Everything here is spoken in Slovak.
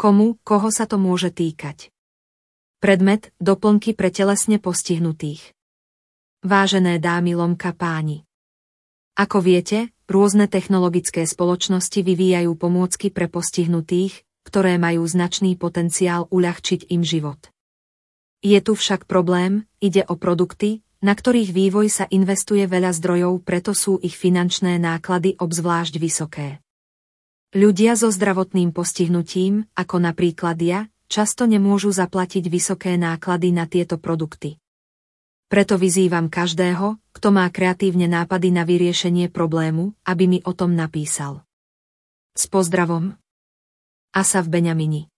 Komu, koho sa to môže týkať? Predmet, doplnky pre telesne postihnutých. Vážené dámy lomka páni. Ako viete, rôzne technologické spoločnosti vyvíjajú pomôcky pre postihnutých, ktoré majú značný potenciál uľahčiť im život. Je tu však problém, ide o produkty, na ktorých vývoj sa investuje veľa zdrojov, preto sú ich finančné náklady obzvlášť vysoké. Ľudia so zdravotným postihnutím, ako napríklad ja, často nemôžu zaplatiť vysoké náklady na tieto produkty. Preto vyzývam každého, kto má kreatívne nápady na vyriešenie problému, aby mi o tom napísal. S pozdravom. Asa v Beňamini